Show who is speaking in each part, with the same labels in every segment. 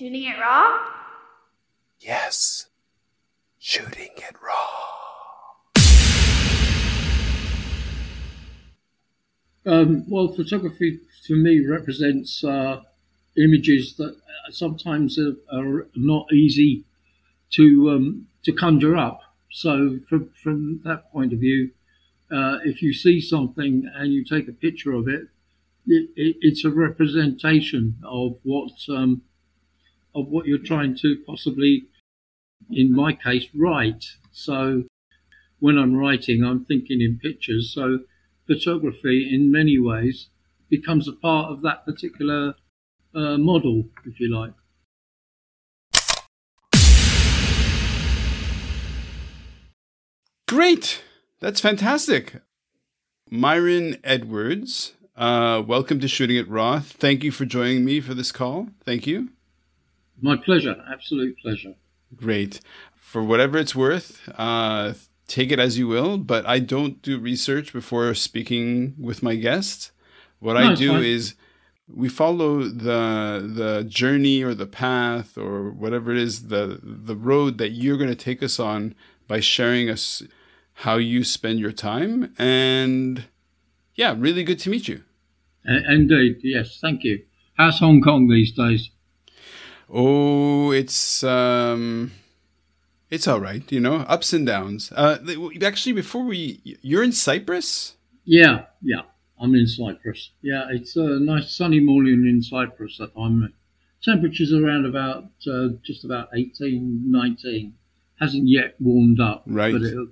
Speaker 1: Shooting it raw?
Speaker 2: Yes. Shooting it raw.
Speaker 3: Um, well, photography for me represents uh, images that sometimes are, are not easy to um, to conjure up. So, from from that point of view, uh, if you see something and you take a picture of it, it, it it's a representation of what um, of what you're trying to possibly, in my case, write. So, when I'm writing, I'm thinking in pictures. So, photography, in many ways, becomes a part of that particular uh, model, if you like.
Speaker 4: Great. That's fantastic. Myron Edwards, uh, welcome to Shooting it Raw. Thank you for joining me for this call. Thank you.
Speaker 3: My pleasure. Absolute pleasure.
Speaker 4: Great. For whatever it's worth, uh, take it as you will, but I don't do research before speaking with my guest. What no, I do fine. is we follow the the journey or the path or whatever it is the the road that you're going to take us on by sharing us how you spend your time. And yeah, really good to meet you.
Speaker 3: Indeed, yes, thank you. How's Hong Kong these days?
Speaker 4: Oh, it's um, it's all right. You know, ups and downs. Uh, actually, before we, you're in Cyprus.
Speaker 3: Yeah, yeah, I'm in Cyprus. Yeah, it's a nice sunny morning in Cyprus at I'm. Temperatures around about uh, just about 18, 19. Hasn't yet warmed up,
Speaker 4: right?
Speaker 3: But it'll,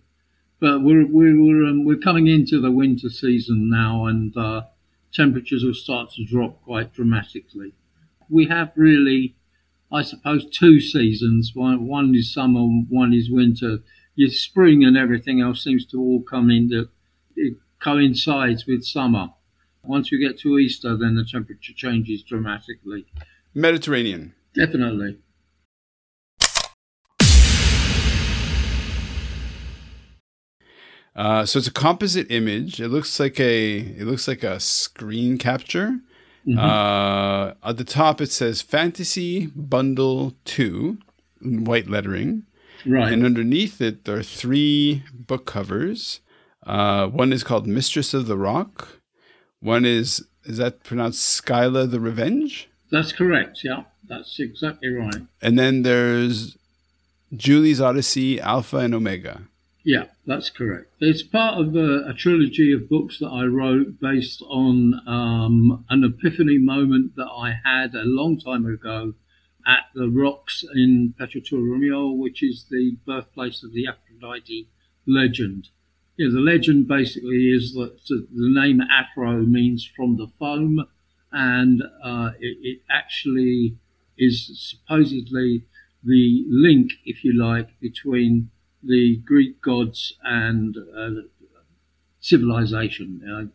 Speaker 3: but we're we're um, we're coming into the winter season now, and uh, temperatures will start to drop quite dramatically. We have really, I suppose, two seasons. One one is summer, one is winter. Your spring and everything else seems to all come into it coincides with summer. Once we get to Easter, then the temperature changes dramatically.
Speaker 4: Mediterranean.
Speaker 3: Definitely.
Speaker 4: Uh, so it's a composite image. It looks like a it looks like a screen capture. Mm-hmm. Uh, at the top it says Fantasy Bundle Two, white lettering.
Speaker 3: Right.
Speaker 4: And underneath it there are three book covers. Uh, one is called Mistress of the Rock. One is is that pronounced Skyla the Revenge?
Speaker 3: That's correct. Yeah, that's exactly right.
Speaker 4: And then there's Julie's Odyssey, Alpha and Omega.
Speaker 3: Yeah, that's correct. It's part of a, a trilogy of books that I wrote based on um, an epiphany moment that I had a long time ago at the Rocks in Petra tou Romiou, which is the birthplace of the Aphrodite legend. Yeah, the legend basically is that the name Afro means from the foam, and uh, it, it actually is supposedly the link, if you like, between the Greek gods and uh, civilization. Uh,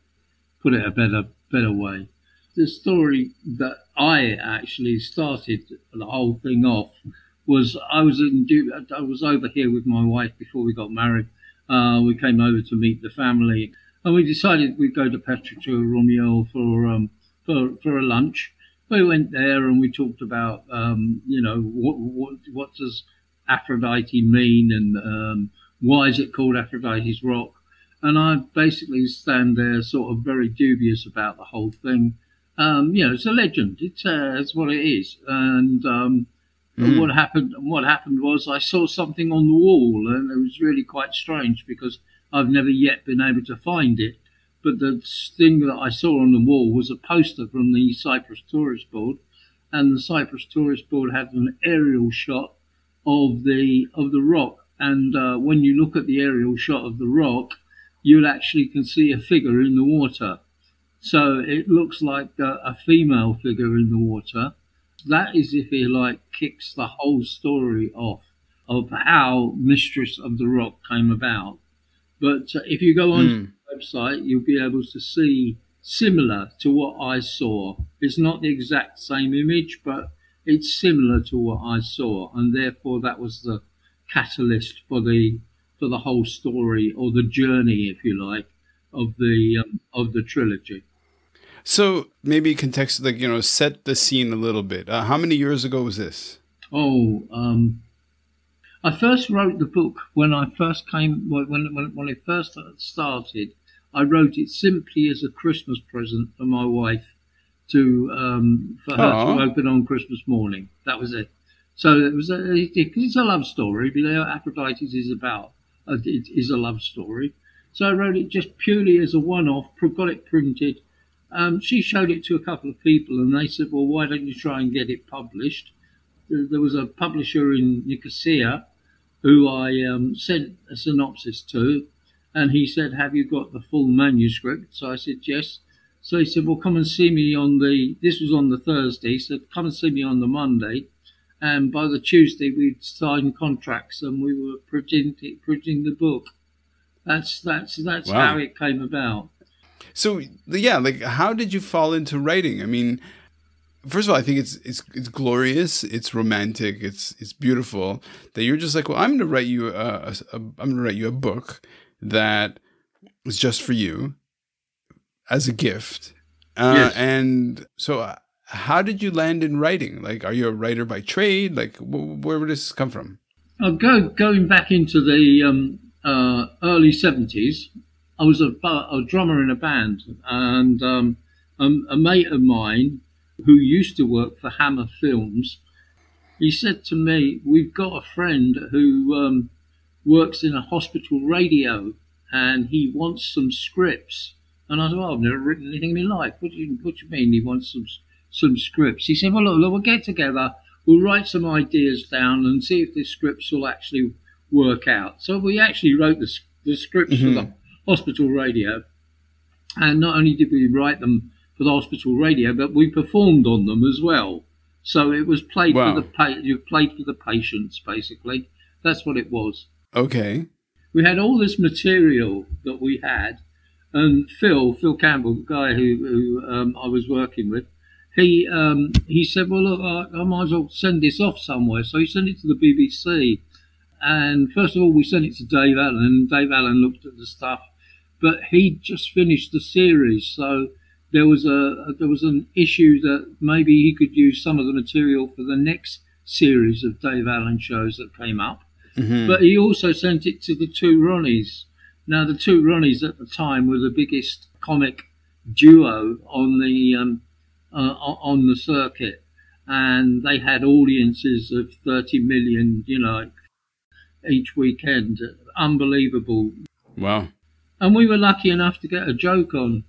Speaker 3: put it a better better way. The story that I actually started the whole thing off was I was in I was over here with my wife before we got married. Uh, we came over to meet the family, and we decided we'd go to Petra tou Romiou for um, for for a lunch. We went there and we talked about um, you know what what what does Aphrodite mean and um, why is it called Aphrodite's Rock? And I basically stand there sort of very dubious about the whole thing. Um, you know, it's a legend. It's, uh, it's what it is. And um, mm. what happened? What happened was I saw something on the wall, and it was really quite strange because I've never yet been able to find it. But the thing that I saw on the wall was a poster from the Cyprus Tourist Board, and the Cyprus Tourist Board had an aerial shot of the of the rock. And uh, when you look at the aerial shot of the rock, you'll actually can see a figure in the water. So it looks like a, a female figure in the water. That is, if you like, kicks the whole story off of how Mistress of the Rock came about. But uh, if you go on mm. the website, you'll be able to see similar to what I saw. It's not the exact same image, but it's similar to what I saw, and therefore that was the catalyst for the for the whole story or the journey, if you like, of the um, of the trilogy.
Speaker 4: So maybe context, like you know, set the scene a little bit. Uh, how many years ago was this?
Speaker 3: Oh, um, I first wrote the book when I first came when when when it first started. I wrote it simply as a Christmas present for my wife to um, for her Aww. to open on Christmas morning. That was it. So it was a, it, it's a love story. You know, Aphrodite is about uh, it is a love story. So I wrote it just purely as a one-off. Got it printed. Um, she showed it to a couple of people, and they said, "Well, why don't you try and get it published?" There was a publisher in Nicosia who I um, sent a synopsis to, and he said, "Have you got the full manuscript?" So I said, "Yes." So he said, "Well, come and see me on the." This was on the Thursday. He said, "Come and see me on the Monday." And by the Tuesday, we'd signed contracts and we were printing, printing the book. That's that's that's wow. how it came about.
Speaker 4: So yeah, like how did you fall into writing? I mean, first of all, I think it's it's it's glorious, it's romantic, it's it's beautiful that you're just like, well, I'm going to write you a, a, a I'm going to write you a book that is just for you as a gift. Uh, yes. And so, uh, how did you land in writing? Like, are you a writer by trade? Like, wh- where would this come from?
Speaker 3: I'll go going back into the um, uh, early seventies. I was a, a, drummer in a band, and um, a mate of mine who used to work for Hammer Films, he said to me, "We've got a friend who um, works in a hospital radio, and he wants some scripts." And I said, "Well, I've never written anything in my life. What do you What do you mean he wants some some scripts?" He said, "Well, look, look we'll get together. We'll write some ideas down and see if the scripts will actually work out." So we actually wrote the, the scripts mm-hmm. for the hospital radio, and not only did we write them for the hospital radio, but we performed on them as well. So it was played wow. for the pa- you played for the patients basically. That's what it was.
Speaker 4: Okay.
Speaker 3: We had all this material that we had, and Phil, Phil Campbell, the guy who, who um, I was working with, he um, he said, "Well, look, I, I, might as well send this off somewhere." So he sent it to the BBC, and first of all, we sent it to Dave Allen. And Dave Allen looked at the stuff, but he just finished the series, so there was a there was an issue that maybe he could use some of the material for the next series of Dave Allen shows that came up. Mm-hmm. But he also sent it to the two Ronnies. Now the two Ronnies at the time were the biggest comic duo on the um, uh, on the circuit, and they had audiences of 30 million, you know, each weekend. Unbelievable.
Speaker 4: Wow.
Speaker 3: And we were lucky enough to get a joke on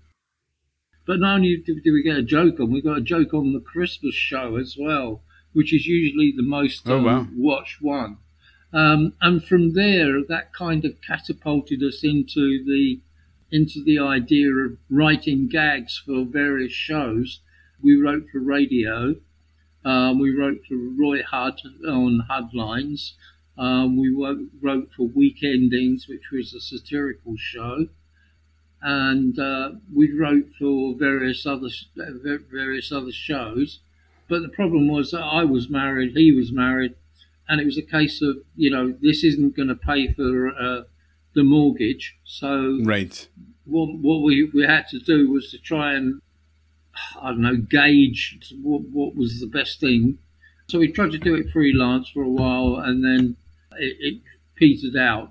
Speaker 3: but not only did we get a joke on, we got a joke on the Christmas show as well, which is usually the most oh, wow. um, watched one. Um, and from there, that kind of catapulted us into the into the idea of writing gags for various shows. We wrote for radio. Um, we wrote for Roy Hudd on Huddlines. Um, we wrote for Weekendings, which was a satirical show and uh, we wrote for various other various other shows. But the problem was that I was married, he was married, and it was a case of you know this isn't going to pay for uh, the mortgage. So
Speaker 4: right,
Speaker 3: what what we we had to do was to try and I don't know gauge what what was the best thing. So we tried to do it freelance for a while, and then it, it petered out.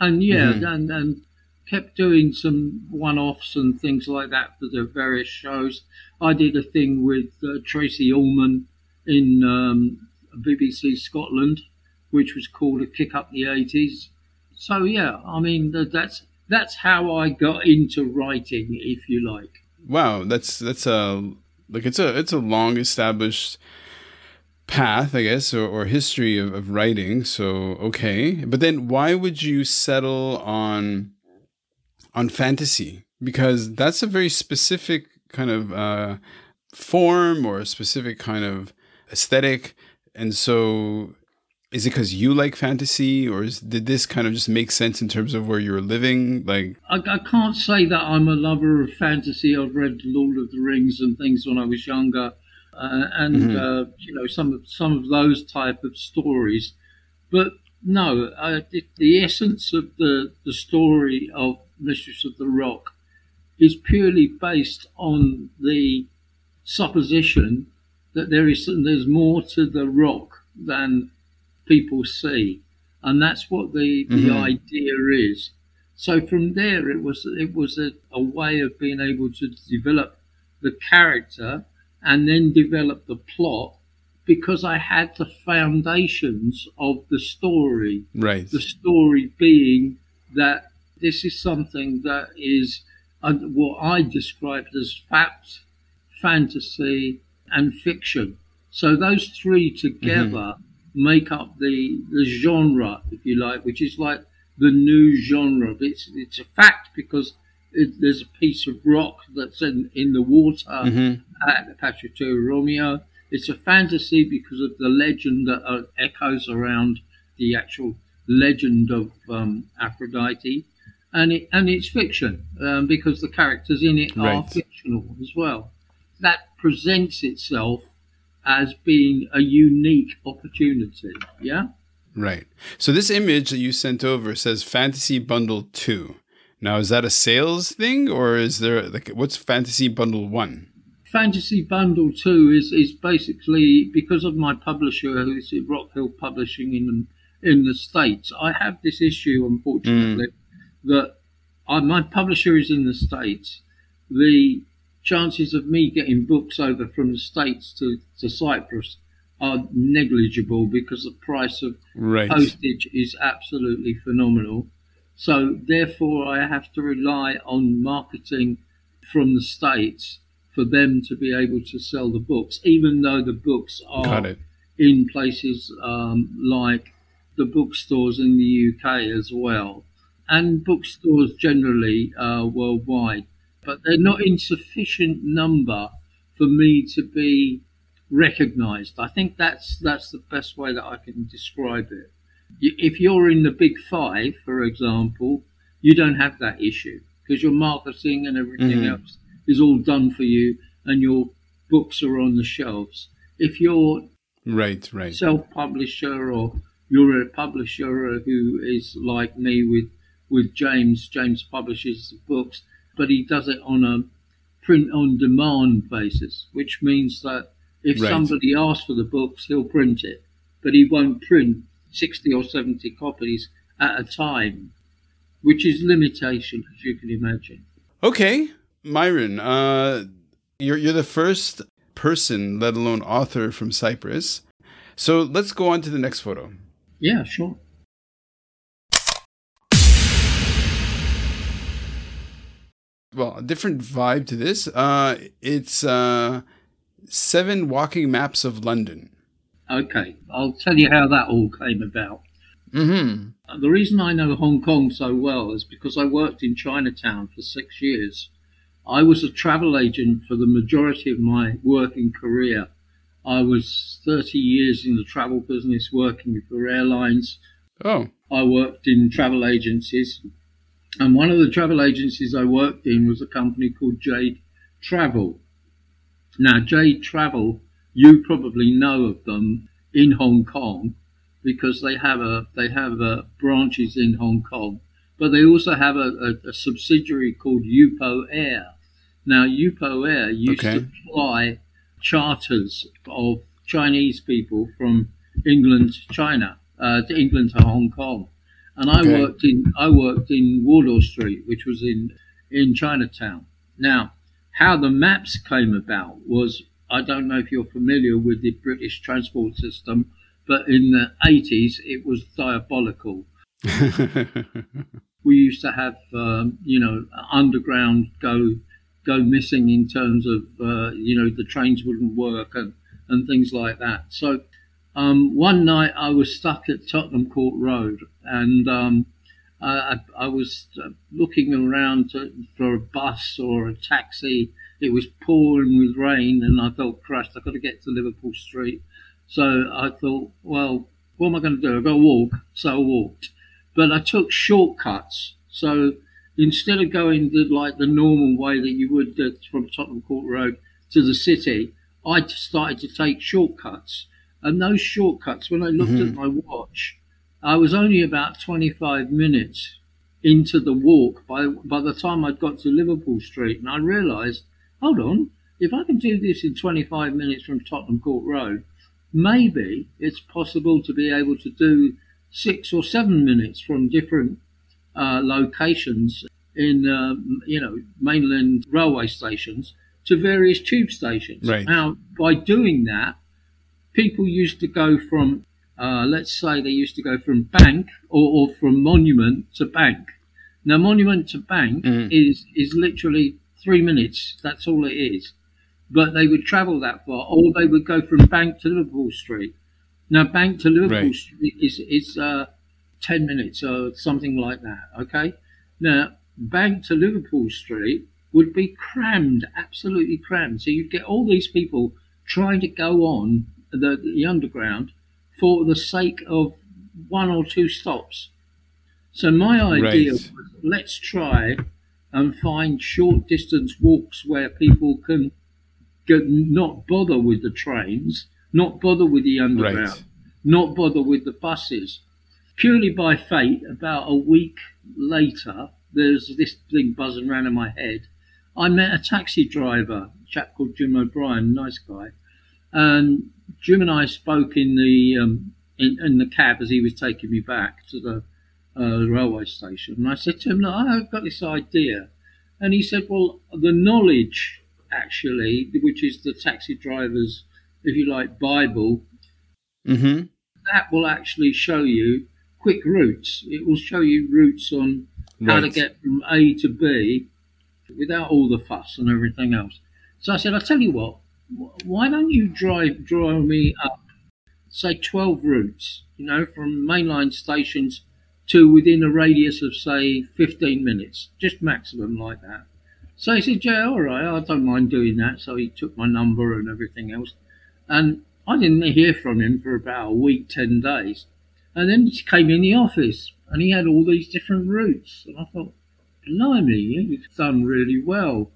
Speaker 3: And yeah, mm-hmm. and and kept doing some one-offs and things like that for the various shows. I did a thing with uh, Tracey Ullman in um, BBC Scotland, which was called "A Kick Up the '80s." So yeah, I mean that's that's how I got into writing, if you like.
Speaker 4: Wow, that's that's a like it's a it's a long established path, I guess, or, or history of, of writing. So okay, but then why would you settle on on fantasy because that's a very specific kind of uh, form or a specific kind of aesthetic. And so, is it because you like fantasy, or is, did this kind of just make sense in terms of where you're living? Like,
Speaker 3: I, I can't say that I'm a lover of fantasy. I've read Lord of the Rings and things when I was younger, uh, and mm-hmm. uh, you know some of some of those type of stories. But no, uh, the, the essence of the the story of Mistress of the Rock is purely based on the supposition that there is there's more to the rock than people see, and that's what the the mm-hmm. idea is. So from there, it was it was a, a way of being able to develop the character and then develop the plot because I had the foundations of the story.
Speaker 4: Right.
Speaker 3: The story being that this is something that is uh, what I described as fact, fantasy, and fiction. So those three together mm-hmm. make up the, the genre, if you like, which is like the new genre. It's it's a fact because it, there's a piece of rock that's in, in the water mm-hmm. at Petra tou Romiou. It's a fantasy because of the legend that uh, echoes around the actual legend of um, Aphrodite, and it, and it's fiction um, because the characters in it right. are fictional as well. That presents itself as being a unique opportunity. Yeah.
Speaker 4: Right. So this image that you sent over says Fantasy Bundle 2. Now is that a sales thing or is there like what's Fantasy Bundle 1?
Speaker 3: Fantasy Bundle 2 is is basically because of my publisher who's at Rock Hill Publishing in in the states. I have this issue unfortunately mm. that I, my publisher is in the states. The chances of me getting books over from the states to, to Cyprus are negligible because the price of right. postage is absolutely phenomenal. So therefore, I have to rely on marketing from the states for them to be able to sell the books, even though the books are in places um, like the bookstores in the UK as well, and bookstores generally uh, worldwide. But they're not in sufficient number for me to be recognized. I think that's that's the best way that I can describe it. If you're in the big five, for example, you don't have that issue because your marketing and everything mm-hmm. else is all done for you, and your books are on the shelves. If you're
Speaker 4: right, right,
Speaker 3: self-publisher or you're a publisher who is like me with with James. James publishes books, but he does it on a print on demand basis, which means that if right. somebody asks for the books, he'll print it, but he won't print 60 or 70 copies at a time, which is limitation, as you can imagine.
Speaker 4: Okay, Myron, uh, you're, you're the first person, let alone author from Cyprus. So let's go on to the next photo.
Speaker 3: Yeah, sure.
Speaker 4: Well, a different vibe to this. Uh, it's uh, seven walking maps of London.
Speaker 3: Okay, I'll tell you how that all came about.
Speaker 4: Mm-hmm.
Speaker 3: Uh, the reason I know Hong Kong so well is because I worked in Chinatown for six years. I was a travel agent for the majority of my working career. I was 30 years in the travel business working for airlines.
Speaker 4: Oh.
Speaker 3: I worked in travel agencies. And one of the travel agencies I worked in was a company called Jade Travel. Now, Jade Travel, you probably know of them in Hong Kong because they have a they have a branches in Hong Kong, but they also have a, a, a subsidiary called Yupo Air. Now, Yupo Air used okay. to fly charters of Chinese people from England to China, uh, to England to Hong Kong, and I okay. worked in I worked in Wardour Street, which was in in Chinatown. Now, how the maps came about was I don't know if you're familiar with the British transport system, but in the 80s it was diabolical. we used to have, um, you know, underground go go missing in terms of, uh, you know, the trains wouldn't work and, and things like that. So um, one night I was stuck at Tottenham Court Road and um, I, I, was uh, looking around to, for a bus or a taxi. It was pouring with rain, and I felt crushed. I've got to get to Liverpool Street. So I thought, well, what am I going to do? I've got to walk. So I walked. But I took shortcuts. So instead of going the, like the normal way that you would uh, from Tottenham Court Road to the city, I started to take shortcuts. And those shortcuts, when I looked mm-hmm. at my watch, I was only about 25 minutes into the walk by by the time I'd got to Liverpool Street, and I realised, hold on, if I can do this in 25 minutes from Tottenham Court Road, maybe it's possible to be able to do six or seven minutes from different uh, locations in uh, you know mainland railway stations to various tube stations.
Speaker 4: Right.
Speaker 3: Now, by doing that, people used to go from uh, let's say they used to go from Bank or, or, from Monument to Bank. Now, Monument to Bank mm. is is literally three minutes. That's all it is. But they would travel that far, or they would go from Bank to Liverpool Street. Now, Bank to Liverpool right. Street is is uh, ten minutes or something like that. Okay. Now, Bank to Liverpool Street would be crammed, absolutely crammed. So you'd get all these people trying to go on the, the underground for the sake of one or two stops. So my idea right. was let's try and find short distance walks where people can get, not bother with the trains, not bother with the underground, right. not bother with the buses. Purely by fate, about a week later, there's this thing buzzing around in my head. I met a taxi driver, a chap called Jim O'Brien, nice guy, and Jim and I spoke in the um, in, in, the cab as he was taking me back to the uh, railway station, and I said to him, "Look, I've got this idea," and he said, "Well, the knowledge, actually, which is the taxi driver's, if you like, Bible,
Speaker 4: mm-hmm.
Speaker 3: that will actually show you quick routes. It will show you routes on how to get from A to B without all the fuss and everything else." So I said, "I'll tell you what." Why don't you drive draw me up, say, 12 routes, you know, from mainline stations to within a radius of, say, 15 minutes, just maximum like that. So he said, yeah, all right, I don't mind doing that. So he took my number and everything else. And I didn't hear from him for about a week, 10 days. And then he came in the office and he had all these different routes. And I thought, blimey, you've done really well.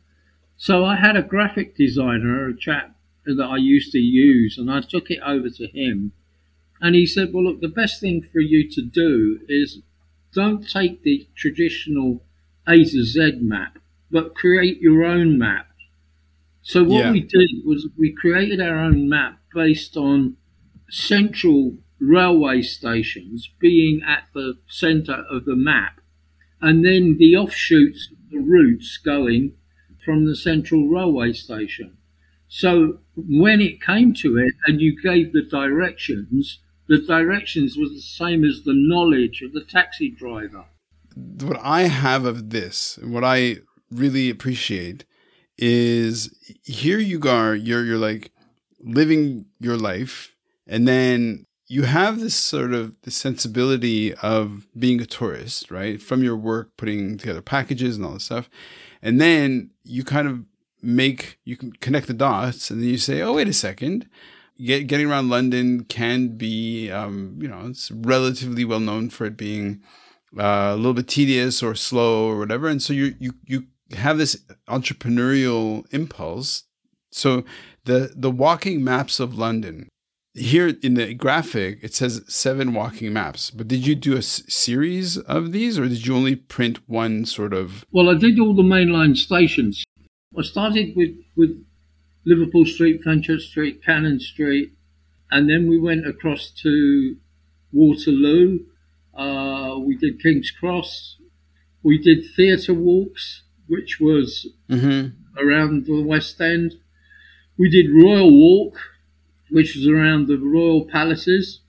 Speaker 3: So I had a graphic designer, a chap that I used to use, and I took it over to him. And he said, Well, look, the best thing for you to do is don't take the traditional A to Z map, but create your own map. So what yeah. we did was we created our own map based on central railway stations being at the center of the map, and then the offshoots, the routes going from the central railway station. So when it came to it and you gave the directions, the directions were the same as the knowledge of the taxi driver.
Speaker 4: What I have of this, what I really appreciate is here you are, you're you're like living your life and then you have this sort of the sensibility of being a tourist, right? From your work, putting together packages and all this stuff. And then you kind of make, you can connect the dots and then you say, oh, wait a second. Get, getting around London can be, um, you know, it's relatively well known for it being uh, a little bit tedious or slow or whatever. And so you, you, you have this entrepreneurial impulse. So the, the walking maps of London, here in the graphic it says seven walking maps but did you do a s- series of these or did you only print one sort of?
Speaker 3: Well i did all the mainline stations. I started with with liverpool street fenchurch street cannon street and then we went across to waterloo. Uh, we did king's cross. We did theatre walks which was
Speaker 4: mm-hmm.
Speaker 3: around the west end. We did royal walk which was around the royal palaces,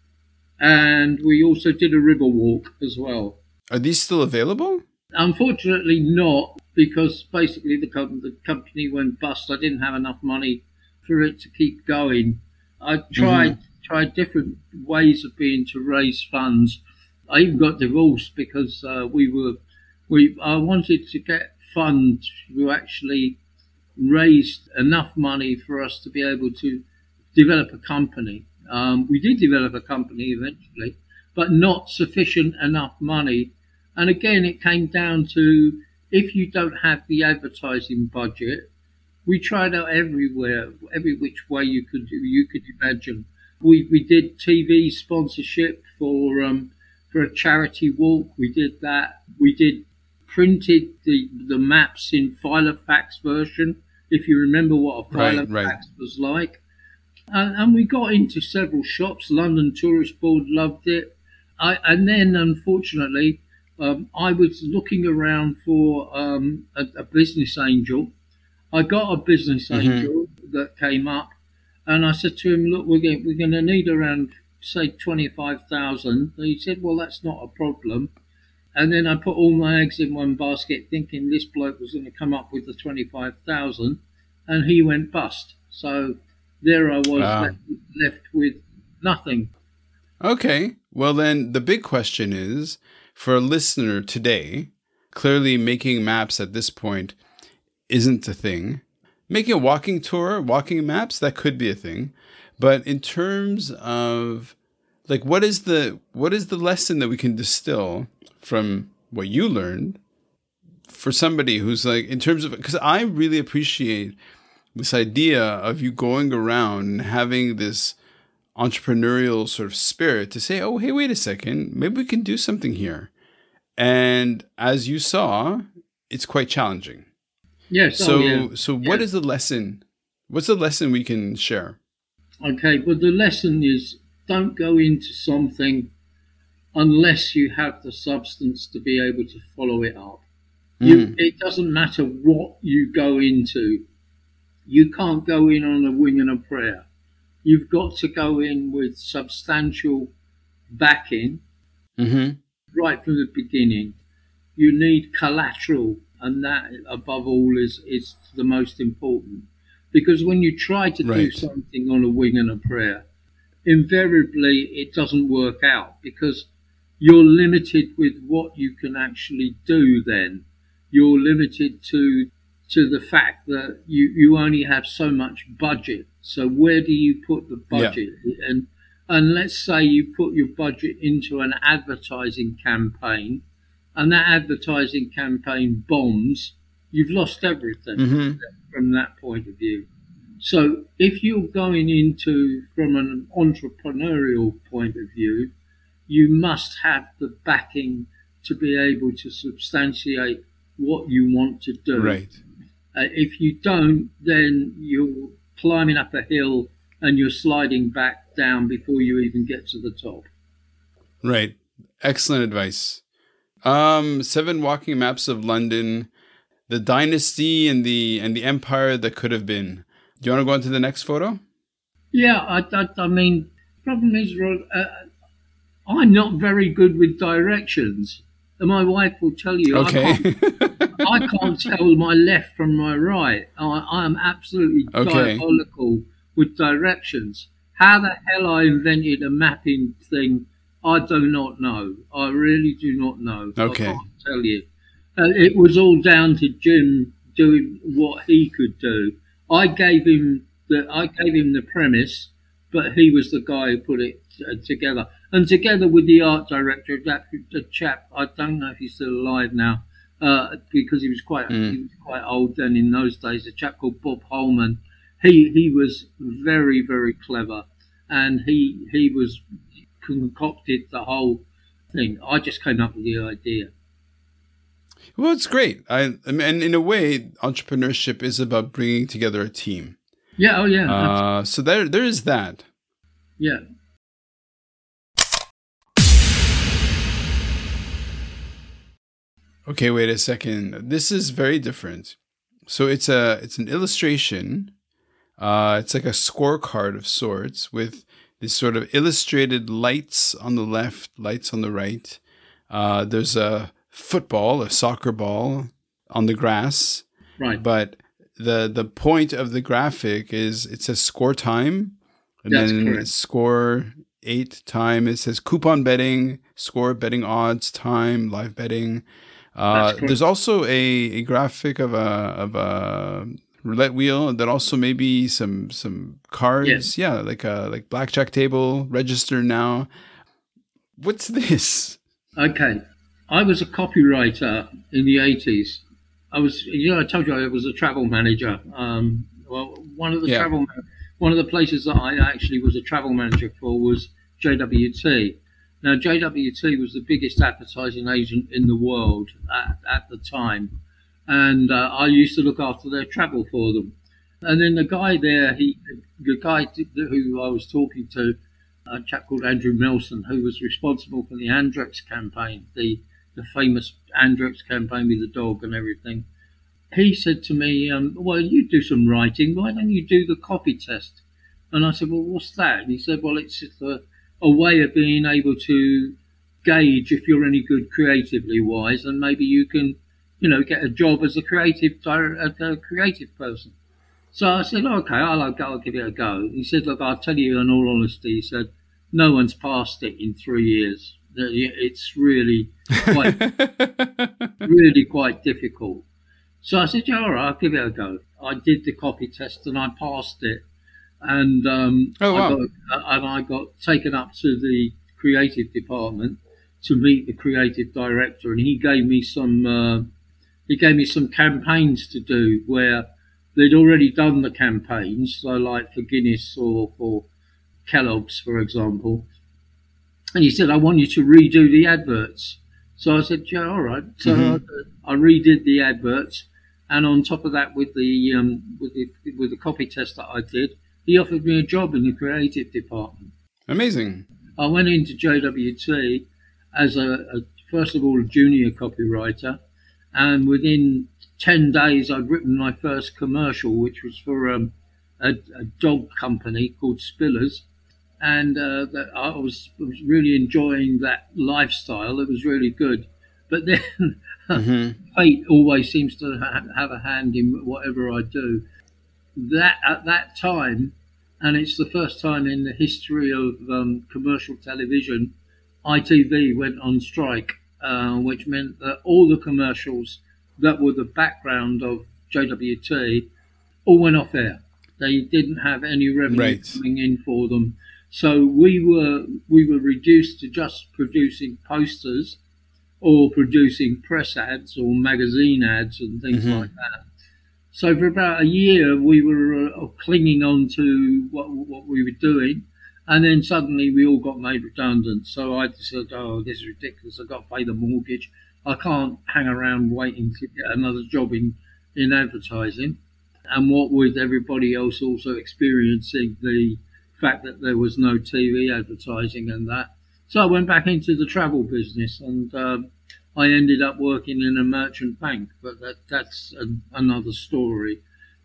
Speaker 3: and we also did a river walk as well.
Speaker 4: Are these still available?
Speaker 3: Unfortunately, not because basically the, com- the company went bust. I didn't have enough money for it to keep going. I tried mm-hmm. tried different ways of being to raise funds. I even got divorced because uh, we were we I wanted to get funds to actually raise enough money for us to be able to develop a company. Um, we did develop a company eventually, but not sufficient enough money. And again, it came down to if you don't have the advertising budget, we tried out everywhere, every which way you could you could imagine. We we did TV sponsorship for um, for a charity walk. We did that. We did printed the, the maps in Filofax version, if you remember what a Filofax right, right. was like. And, and, we got into several shops. London Tourist Board loved it. I, and then, unfortunately, um, I was looking around for um, a, a, business angel. I got a business mm-hmm. angel that came up, and I said to him, "Look, we're going, we're going to need around say twenty five thousand. He said, "Well, that's not a problem." And then I put all my eggs in one basket, thinking this bloke was going to come up with the twenty five thousand, and he went bust. So there I was ah. left, left with nothing.
Speaker 4: Okay. Well, then the big question is for a listener today, clearly making maps at this point isn't a thing. Making a walking tour, walking maps, that could be a thing. But in terms of like what is the what is the lesson that we can distill from what you learned for somebody who's like in terms of because I really appreciate this idea of you going around and having this entrepreneurial sort of spirit to say, oh, hey, wait a second, maybe we can do something here. And as you saw, it's quite challenging.
Speaker 3: Yes.
Speaker 4: So,
Speaker 3: oh, yeah.
Speaker 4: so what is the lesson? What's the lesson we can share?
Speaker 3: Okay, well, the lesson is don't go into something unless you have the substance to be able to follow it up. Mm. You, it doesn't matter what you go into. You can't go in on a wing and a prayer. You've got to go in with substantial backing
Speaker 4: mm-hmm.
Speaker 3: right from the beginning. You need collateral, and that, above all, is, is the most important. Because when you try to right. do something on a wing and a prayer, invariably it doesn't work out because you're limited with what you can actually do then. You're limited to to the fact that you, you only have so much budget. So where do you put the budget? Yeah. And and let's say you put your budget into an advertising campaign, and that advertising campaign bombs, you've lost everything mm-hmm. from that point of view. So if you're going into from an entrepreneurial point of view, you must have the backing to be able to substantiate what you want to do.
Speaker 4: Right.
Speaker 3: Uh, if you don't, then you're climbing up a hill and you're sliding back down before you even get to the top.
Speaker 4: Right. Excellent advice. Um, seven walking maps of London, the dynasty and the and the empire that could have been. Do you want to go on to the next photo?
Speaker 3: Yeah, I, I, I mean, problem is, Rod, uh, I'm not very good with directions. And my wife will tell you,
Speaker 4: okay.
Speaker 3: I, can't, I can't tell my left from my right. I, I am absolutely okay. diabolical with directions. How the hell I invented a mapping thing, I do not know. I really do not know.
Speaker 4: Okay.
Speaker 3: I can't tell you. Uh, it was all down to Jim doing what he could do. I gave him the I gave him the premise, but he was the guy who put it uh, together and together with the art director, that the chap, I don't know if he's still alive now, uh, because he was quite mm. he was quite old then in those days. A chap called Bob Holman, he he was very very clever, and he he was concocted the whole thing. I just came up with the idea.
Speaker 4: Well, it's great. I, I mean, and in a way, entrepreneurship is about bringing together a team.
Speaker 3: Yeah. Oh, yeah.
Speaker 4: Uh, so there, there is that.
Speaker 3: Yeah.
Speaker 4: Okay, wait a second. This is very different. So it's a it's an illustration. Uh, it's like a scorecard of sorts with these sort of illustrated lights on the left, lights on the right. Uh, there's a football, a soccer ball on the grass.
Speaker 3: Right.
Speaker 4: But the the point of the graphic is it says score time, and
Speaker 3: That's
Speaker 4: then
Speaker 3: correct.
Speaker 4: score eight time. It says coupon betting, score betting odds, time, live betting. Uh, there's also a, a graphic of a of a roulette wheel that also maybe some some cards.
Speaker 3: Yes.
Speaker 4: Yeah, like a like blackjack table, register now. What's this?
Speaker 3: Okay. I was a copywriter in the 80s. I was, you know, I told you I was a travel manager. Um, well, one of the
Speaker 4: Yeah.
Speaker 3: travel, one of the places that I actually was a travel manager for was JWT, Now, JWT was the biggest advertising agent in the world at, at the time, and uh, I used to look after their travel for them. And then the guy there, he, the guy who I was talking to, a chap called Andrew Melson, who was responsible for the Andrex campaign, the the famous Andrex campaign with the dog and everything. He said to me, um, "Well, you do some writing. Why don't you do the copy test?" And I said, "Well, what's that?" And he said, "Well, it's a, a way of being able to gauge if you're any good creatively wise, and maybe you can, you know, get a job as a creative a creative person." So I said, okay, I'll, I'll give it a go. He said, look, I'll tell you in all honesty, he said, no one's passed it in three years. It's really quite, really quite difficult. So I said, yeah, all right, I'll give it a go. I did the copy test and I passed it. And, um,
Speaker 4: oh, wow.
Speaker 3: I got, and I got taken up to the creative department to meet the creative director and he gave me some, uh, he gave me some campaigns to do where they'd already done the campaigns, so like for Guinness or for Kellogg's, for example. And he said, I want you to redo the adverts. So I said, yeah, all right. So mm-hmm. I, I, redid the adverts. And on top of that, with the, um, with the with the copy test that I did, he offered me a job in the creative department.
Speaker 4: Amazing.
Speaker 3: I went into JWT as a, a first of all a junior copywriter, and within 10 days, I'd written my first commercial, which was for um, a, a, dog company called Spillers. And uh, I was, was really enjoying that lifestyle. It was really good. But then mm-hmm. fate always seems to ha- have a hand in whatever I do. That At that time, and it's the first time in the history of um, commercial television, ITV went on strike, uh, which meant that all the commercials that were the background of JWT all went off air. They didn't have any revenue right. coming in for them. So we were we were reduced to just producing posters or producing press ads or magazine ads and things mm-hmm. like that. So for about a year we were uh, clinging on to what what we were doing, and then suddenly we all got made redundant. So I just said, "Oh, this is ridiculous! I've got to pay the mortgage." I can't hang around waiting to get another job in, in advertising. And what with everybody else also experiencing the fact that there was no TV advertising and that. So I went back into the travel business and um, I ended up working in a merchant bank, but that, that's an, another story.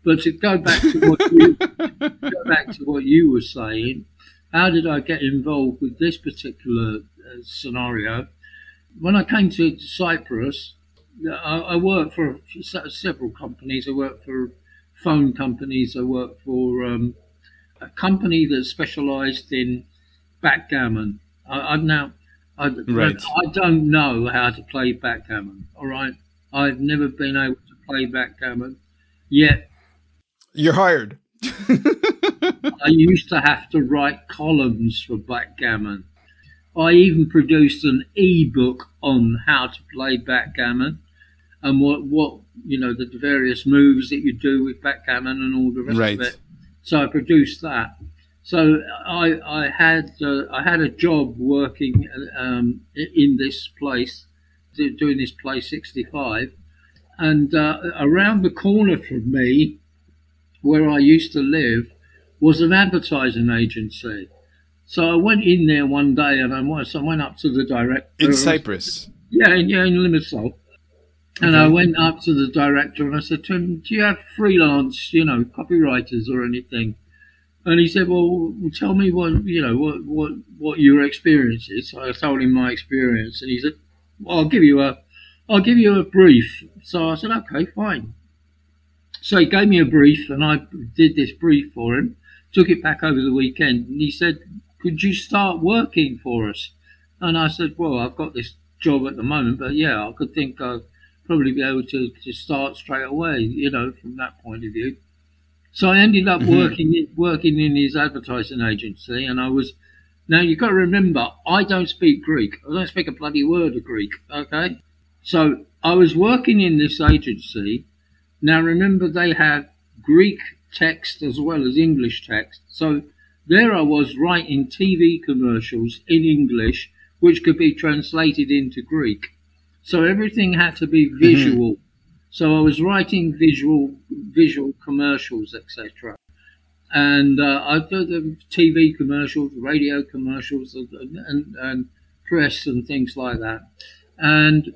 Speaker 3: But to go back to what you go back to what you were saying, how did I get involved with this particular uh, scenario? when I came to Cyprus, I, I worked for several companies. I worked for phone companies. I worked for um, a company that specialised in backgammon. I, have now, I, right. I don't know how to play backgammon. All right, I've never been able to play backgammon. Yet,
Speaker 4: you're hired.
Speaker 3: I used to have to write columns for backgammon. I even produced an e-book on how to play backgammon and what, what you know the various moves that you do with backgammon and all the rest right. of it. So I produced that. So I, I had uh, I had a job working um, in this place, doing this play 65, and uh, around the corner from me, where I used to live, was an advertising agency. So I went in there one day and I went, I went up to the director.
Speaker 4: In Cyprus?
Speaker 3: Yeah, yeah, in Limassol. And okay. I went up to the director and I said to him, Do you have freelance, you know, copywriters or anything? And he said, Well, tell me what, you know, what, what, what your experience is. So I told him my experience and he said, Well, I'll give you a, I'll give you a brief. So I said, Okay, fine. So he gave me a brief and I did this brief for him, took it back over the weekend and he said, could you start working for us? And I said, well, I've got this job at the moment, but yeah, I could think I'd probably be able to, to start straight away, you know, from that point of view. So I ended up mm-hmm. working in, working in his advertising agency, and I was. Now you've got to remember, I don't speak Greek. I don't speak a bloody word of Greek. Okay, so I was working in this agency. Now remember, they have Greek text as well as English text. So there I was writing TV commercials in English which could be translated into Greek. So everything had to be mm-hmm. visual. Mm-hmm. So I was writing visual visual commercials, etc. And uh, I did the TV commercials, radio commercials, and, and, and press and things like that. And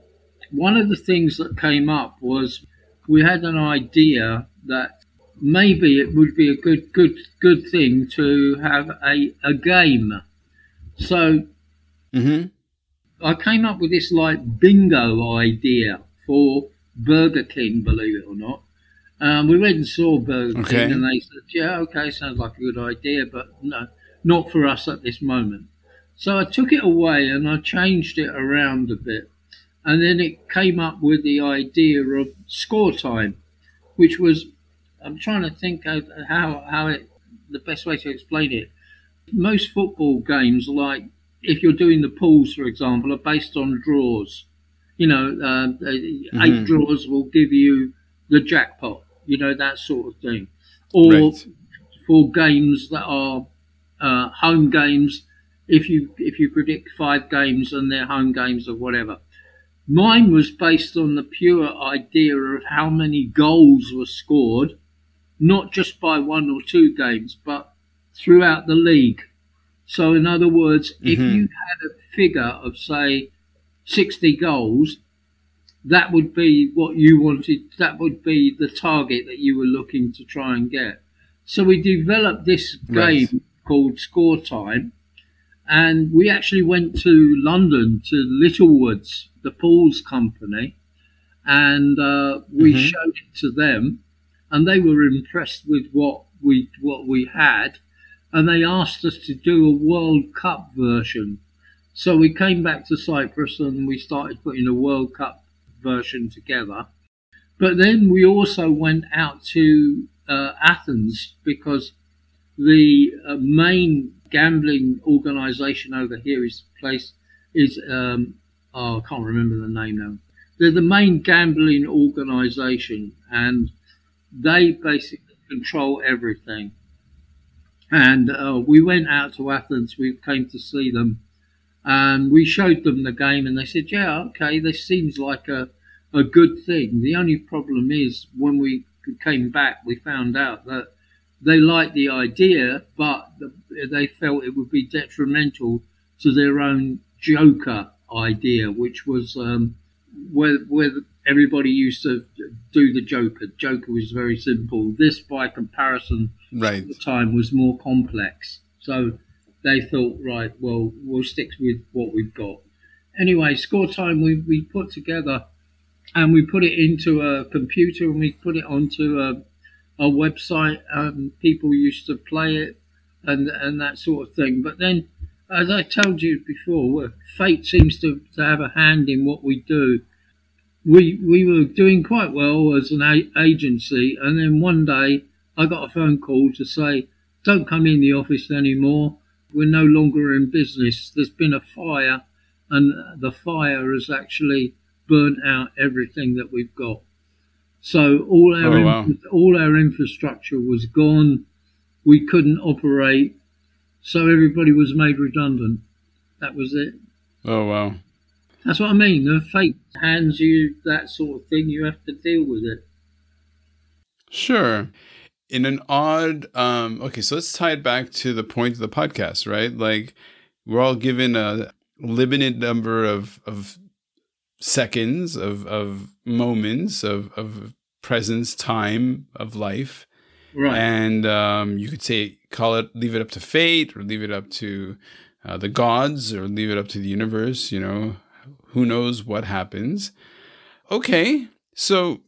Speaker 3: one of the things that came up was we had an idea that maybe it would be a good good good thing to have a, a game. So
Speaker 4: mm-hmm.
Speaker 3: I came up with this like bingo idea for Burger King, believe it or not. Um, we went and saw Burger okay. King, and they said, "Yeah, okay, sounds like a good idea, but no, not for us at this moment." So I took it away and I changed it around a bit, and then it came up with the idea of score time, which was I'm trying to think how how it the best way to explain it. Most football games, like if you're doing the pools, for example, are based on draws. You know, uh, mm-hmm. eight draws will give you the jackpot. You know that sort of thing. Or right. for games that are uh, home games, if you if you predict five games and they're home games or whatever. Mine was based on the pure idea of how many goals were scored not just by one or two games, but throughout the league. So, in other words, mm-hmm. if you had a figure of, say, 60 goals, that would be what you wanted, that would be the target that you were looking to try and get. So, we developed this game right. called Score Time, and we actually went to London to Littlewoods, the Pools Company, and uh, we mm-hmm. showed it to them and they were impressed with what we what we had, and they asked us to do a World Cup version. So we came back to Cyprus and we started putting a World Cup version together. But then we also went out to uh, Athens because the uh, main gambling organisation over here is place is um, oh, I can't remember the name now. They're the main gambling organisation, and they basically control everything. And uh, we went out to Athens. We came to see them, and we showed them the game, and they said, "Yeah, okay, this seems like a a good thing." The only problem is when we came back, we found out that they liked the idea, but they felt it would be detrimental to their own Joker idea, which was um, where where everybody used to do the Joker. Joker was very simple. This, by comparison,
Speaker 4: right.
Speaker 3: at the time was more complex. So they thought, right, well, we'll stick with what we've got. Anyway, score time we, we put together and we put it into a computer and we put it onto uh, a, a website. and people used to play it and and that sort of thing. But then, as I told you before, fate seems to, to have a hand in what we do we we were doing quite well as an a- agency, and then one day I got a phone call to say, "Don't come in the office anymore. We're no longer in business. There's been a fire, and the fire has actually burnt out everything that we've got. So all our oh, wow. all our infrastructure was gone. We couldn't operate, so everybody was made redundant. That was it.
Speaker 4: Oh wow."
Speaker 3: That's what I mean. The fate hands you that sort of thing. You have to deal with it.
Speaker 4: Sure. In an odd, um, okay, so let's tie it back to the point of the podcast, right? Like we're all given a limited number of of seconds of of moments of of presence, time of life,
Speaker 3: right?
Speaker 4: And um, you could say call it, leave it up to fate, or leave it up to uh, the gods, or leave it up to the universe. You know, who knows what happens? Okay, so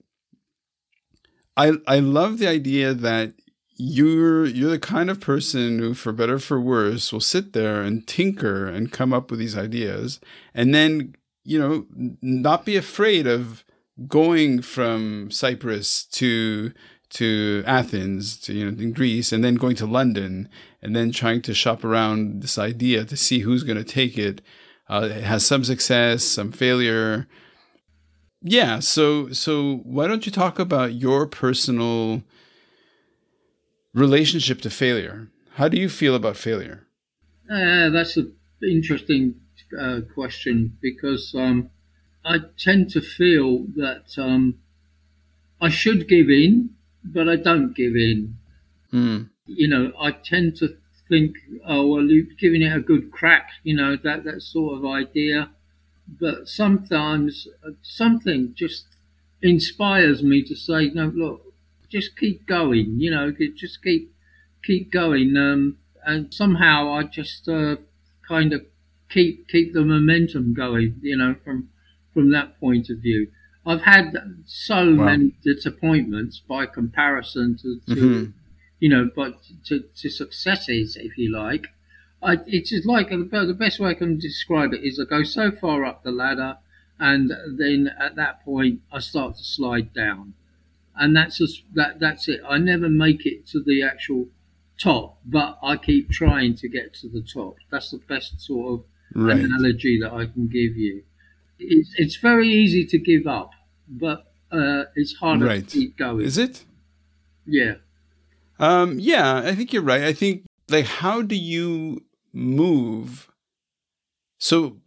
Speaker 4: I I love the idea that you're you're the kind of person who, for better for worse, will sit there and tinker and come up with these ideas, and then you know not be afraid of going from Cyprus to to Athens, to you know in Greece, and then going to London, and then trying to shop around this idea to see who's going to take it uh, it has some success, some failure. Yeah, so so why don't you talk about your personal relationship to failure? How do you feel about failure?
Speaker 3: Uh, that's an interesting uh, question because um, I tend to feel that um, I should give in, but I don't give in.
Speaker 4: Mm.
Speaker 3: You know, I tend to think, oh well, you've given it a good crack. You know that that sort of idea, but sometimes uh, something just inspires me to say, no, look, just keep going. You know, just keep keep going. Um, and somehow I just uh, kind of keep keep the momentum going. You know, from from that point of view. I've had so wow. many disappointments by comparison to, to mm-hmm. you know, but to, to successes, if you like. I, it's like the best way I can describe it is I go so far up the ladder, and then at that point I start to slide down, and that's just that that's it. I never make it to the actual top, but I keep trying to get to the top. That's the best sort of right. analogy that I can give you. It's, it's very easy to give up, but uh, it's harder right. to keep going.
Speaker 4: Is it?
Speaker 3: Yeah.
Speaker 4: Um, yeah, I think you're right. I think like how do you move? So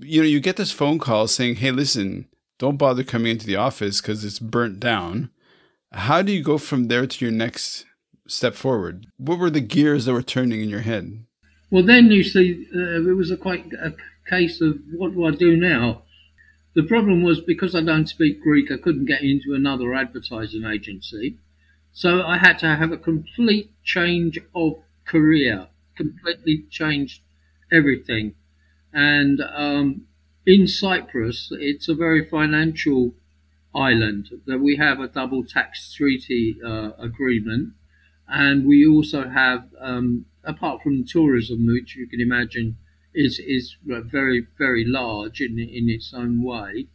Speaker 4: you know, you get this phone call saying, "Hey, listen, don't bother coming into the office because it's burnt down." How do you go from there to your next step forward? What were the gears that were turning in your head?
Speaker 3: Well, then you see, uh, it was a quite a case of what do I do now? The problem was because I don't speak Greek, I couldn't get into another advertising agency. So I had to have a complete change of career, completely changed everything. And um, in Cyprus, it's a very financial island that we have a double tax treaty uh, agreement and we also have, um, apart from tourism, which you can imagine is is very very large in in its own way,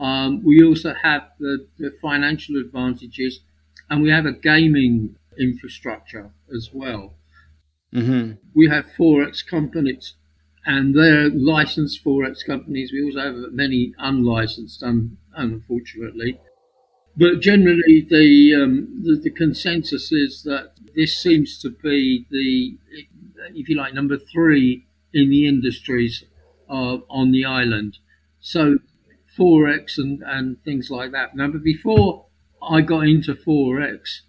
Speaker 3: um, we also have the, the financial advantages, and we have a gaming infrastructure as well.
Speaker 4: Mm-hmm.
Speaker 3: We have forex companies, and they're licensed forex companies. We also have many unlicensed, un- unfortunately. But generally, the, um, the, the consensus is that this seems to be the, if you like, number three in the industries uh, on the island. So forex and and things like that. Now, but before I got into forex,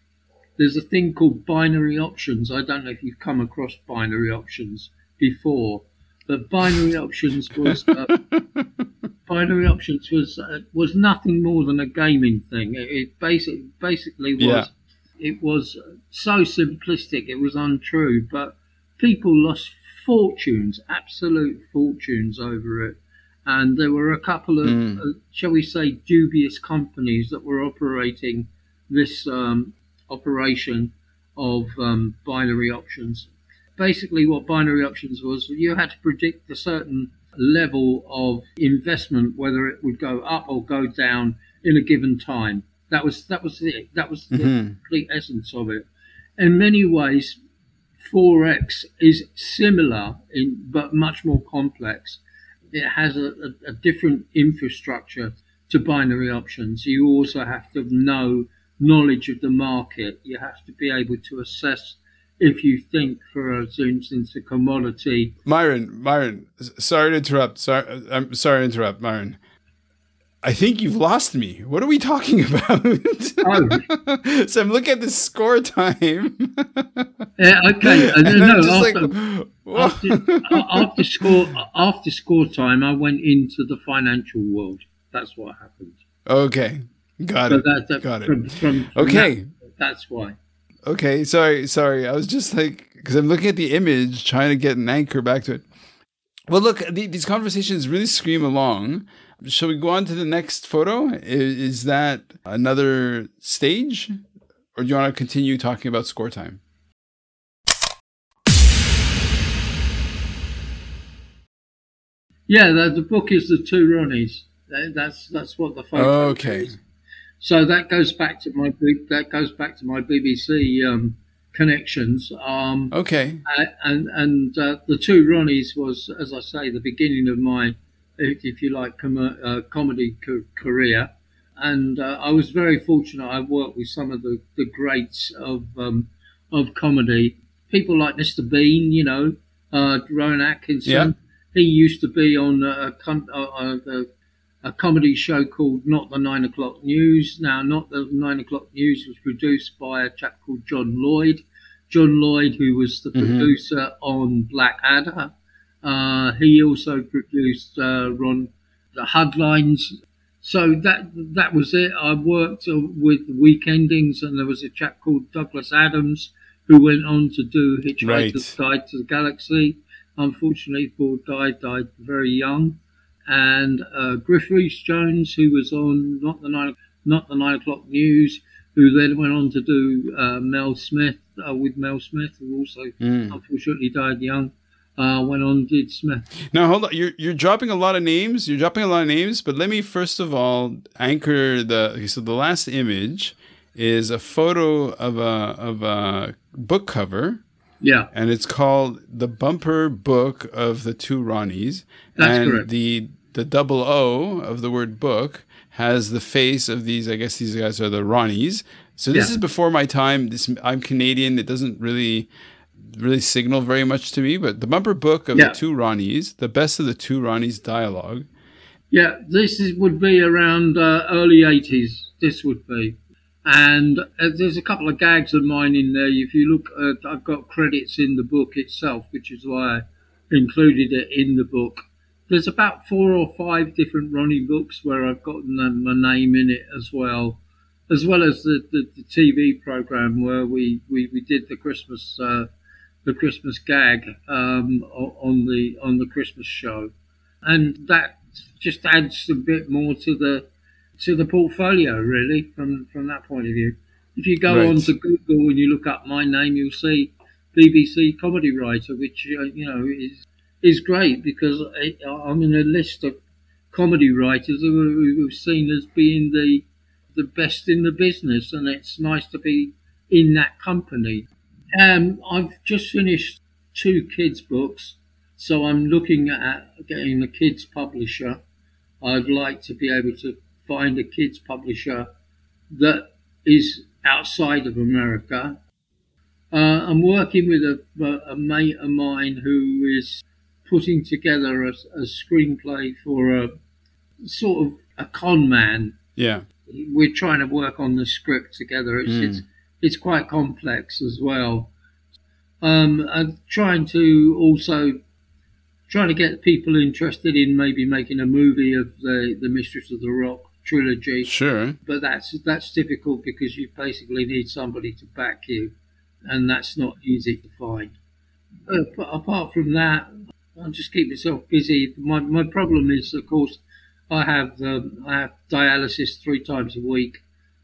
Speaker 3: there's a thing called binary options. I don't know if you've come across binary options before, but binary options was uh, binary options was uh, was nothing more than a gaming thing. It, it basic, basically was yeah. it was so simplistic. It was untrue, but people lost fortunes, absolute fortunes over it. And there were a couple of, mm. uh, shall we say, dubious companies that were operating this um, operation of um, binary options. Basically, what binary options was, you had to predict a certain level of investment, whether it would go up or go down in a given time. That was that was it. That was the mm-hmm. complete essence of it. In many ways, forex is similar in but much more complex. It has a, a, a different infrastructure to binary options. You also have to know knowledge of the market. You have to be able to assess if you think, for a instance, a commodity.
Speaker 4: Myron, Myron, sorry to interrupt. Sorry, I'm sorry to interrupt, Myron. I think you've lost me. What are we talking about? Oh. so I'm looking at the score time.
Speaker 3: yeah, okay. Uh, no, after, like, after, after, score after score time, I went into the financial world. That's what happened.
Speaker 4: Okay, got so it. That, that, got from, it. From, from okay,
Speaker 3: that, that's why.
Speaker 4: Okay, sorry, sorry. I was just like, because I'm looking at the image, trying to get an anchor back to it. Well, look, the, these conversations really scream along. Shall we go on to the next photo? Is, is that another stage? Or do you want to continue talking about score time?
Speaker 3: Yeah, the, the book is the two Ronnies. That's that's what the photo
Speaker 4: okay.
Speaker 3: is. So that goes back to my that goes back to my BBC um, connections. Um,
Speaker 4: okay.
Speaker 3: And and uh, the two Ronnies was, as I say, the beginning of my, if you like, com- uh, comedy co- career. And uh, I was very fortunate. I worked with some of the, the greats of um, of comedy, people like Mr. Bean, you know, uh, Rowan Atkinson. Yeah. he used to be on a, a, a, a, comedy show called Not the Nine O'Clock News. Now, Not the Nine O'Clock News was produced by a chap called John Lloyd. John Lloyd, who was the mm-hmm. producer on Blackadder. Uh, he also produced uh, Ron the Headlines. So that that was it. I worked uh, with Weekendings, and there was a chap called Douglas Adams who went on to do Hitchhiker's right. Guide to the Galaxy. Unfortunately, Paul died died very young, and uh, Griff Jones, who was on not the nine not the nine o'clock news, who then went on to do uh, Mel Smith uh, with Mel Smith, who also mm. unfortunately died young. Uh, went on did Smith.
Speaker 4: Now hold on, you're you're dropping a lot of names. You're dropping a lot of names, but let me first of all anchor the. So the last image is a photo of a of a book cover
Speaker 3: yeah.
Speaker 4: And it's called The Bumper Book of the Two Ronnies.
Speaker 3: That's
Speaker 4: and
Speaker 3: correct.
Speaker 4: the the double O of the word book has the face of these I guess these guys are the Ronnies. So this yeah. is before my time. This I'm Canadian. It doesn't really really signal very much to me, but the bumper book of yeah. the two Ronnies, the best of the two Ronnies dialogue.
Speaker 3: Yeah, this is, would be around uh, early 80s. This would be. And uh, there's a couple of gags of mine in there. If you look, uh, I've got credits in the book itself, which is why I included it in the book. There's about four or five different Ronnie books where I've got my name in it as well, as well as the, the, the TV program where we, we, we did the Christmas uh, the Christmas gag um, on the on the Christmas show, and that just adds a bit more to the to the portfolio, really, from, from that point of view. If you go right. on to Google and you look up my name, you'll see BBC comedy writer, which uh, you know is is great because I'm in a list of comedy writers who are seen as being the the best in the business, and it's nice to be in that company. Um, I've just finished two kids' books, so I'm looking at getting a kids' publisher. I'd like to be able to find a kids publisher that is outside of America. Uh, I'm working with a, a, mate of mine who is putting together a, a screenplay for a sort of a con man.
Speaker 4: Yeah.
Speaker 3: We're trying to work on the script together. It's, mm. it's, it's quite complex as well. Um, I'm trying to also trying to get people interested in maybe making a movie of the the Mistress of the Rock trilogy.
Speaker 4: Sure.
Speaker 3: But that's that's difficult because you basically need somebody to back you, and that's not easy to find. Uh, but apart from that, I just keep myself busy. My my problem is, of course, I have um, I have dialysis three times a week,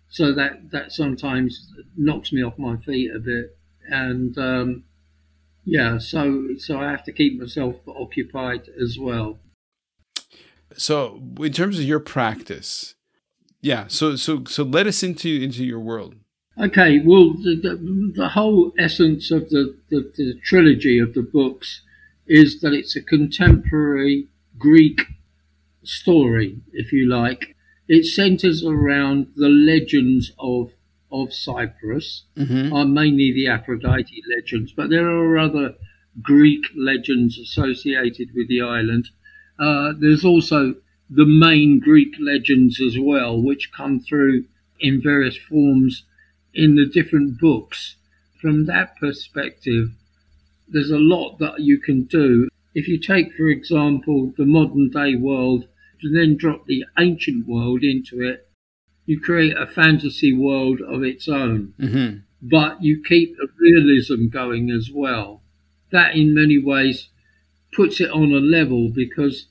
Speaker 3: so that that sometimes knocks me off my feet a bit, and um, yeah, so so I have to keep myself occupied as well.
Speaker 4: So, in terms of your practice, yeah. So, so, so let us into into your world.
Speaker 3: Okay. Well, the, the, the whole essence of the, the, the trilogy of the books is that it's a contemporary Greek story, if you like. It centers around the legends of of Cyprus, mm-hmm. are mainly the Aphrodite legends, but there are other Greek legends associated with the island. Uh, there's also the main Greek legends as well, which come through in various forms in the different books. From that perspective, there's a lot that you can do. If you take, for example, the modern day world and then drop the ancient world into it, you create a fantasy world of its own. Mm-hmm. But you keep the realism going as well. That, in many ways, puts it on a level because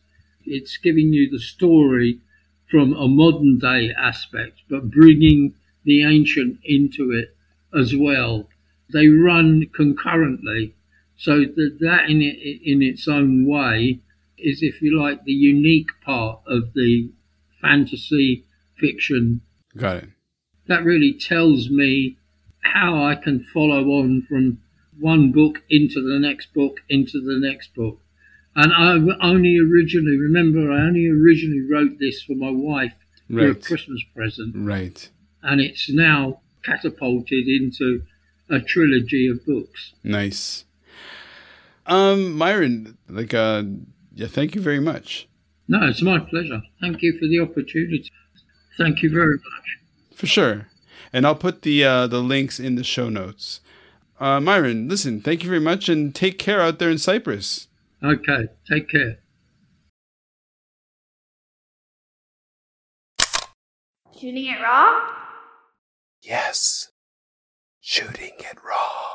Speaker 3: it's giving you the story from a modern day aspect, but bringing the ancient into it as well. They run concurrently, so that, that in it, in its own way is, if you like, the unique part of the fantasy fiction.
Speaker 4: Got it.
Speaker 3: That really tells me how I can follow on from one book into the next book into the next book. And I only originally remember I only originally wrote this for my wife right. for a Christmas present.
Speaker 4: Right.
Speaker 3: And it's now catapulted into a trilogy of books.
Speaker 4: Nice. Um, Myron, like uh yeah, thank you very much.
Speaker 3: No, it's my pleasure. Thank you for the opportunity. Thank you very much.
Speaker 4: For sure. And I'll put the uh, the links in the show notes. Uh, Myron, listen, thank you very much and take care out there in Cyprus.
Speaker 3: Okay, take care.
Speaker 1: Shooting it raw?
Speaker 2: Yes, shooting it raw.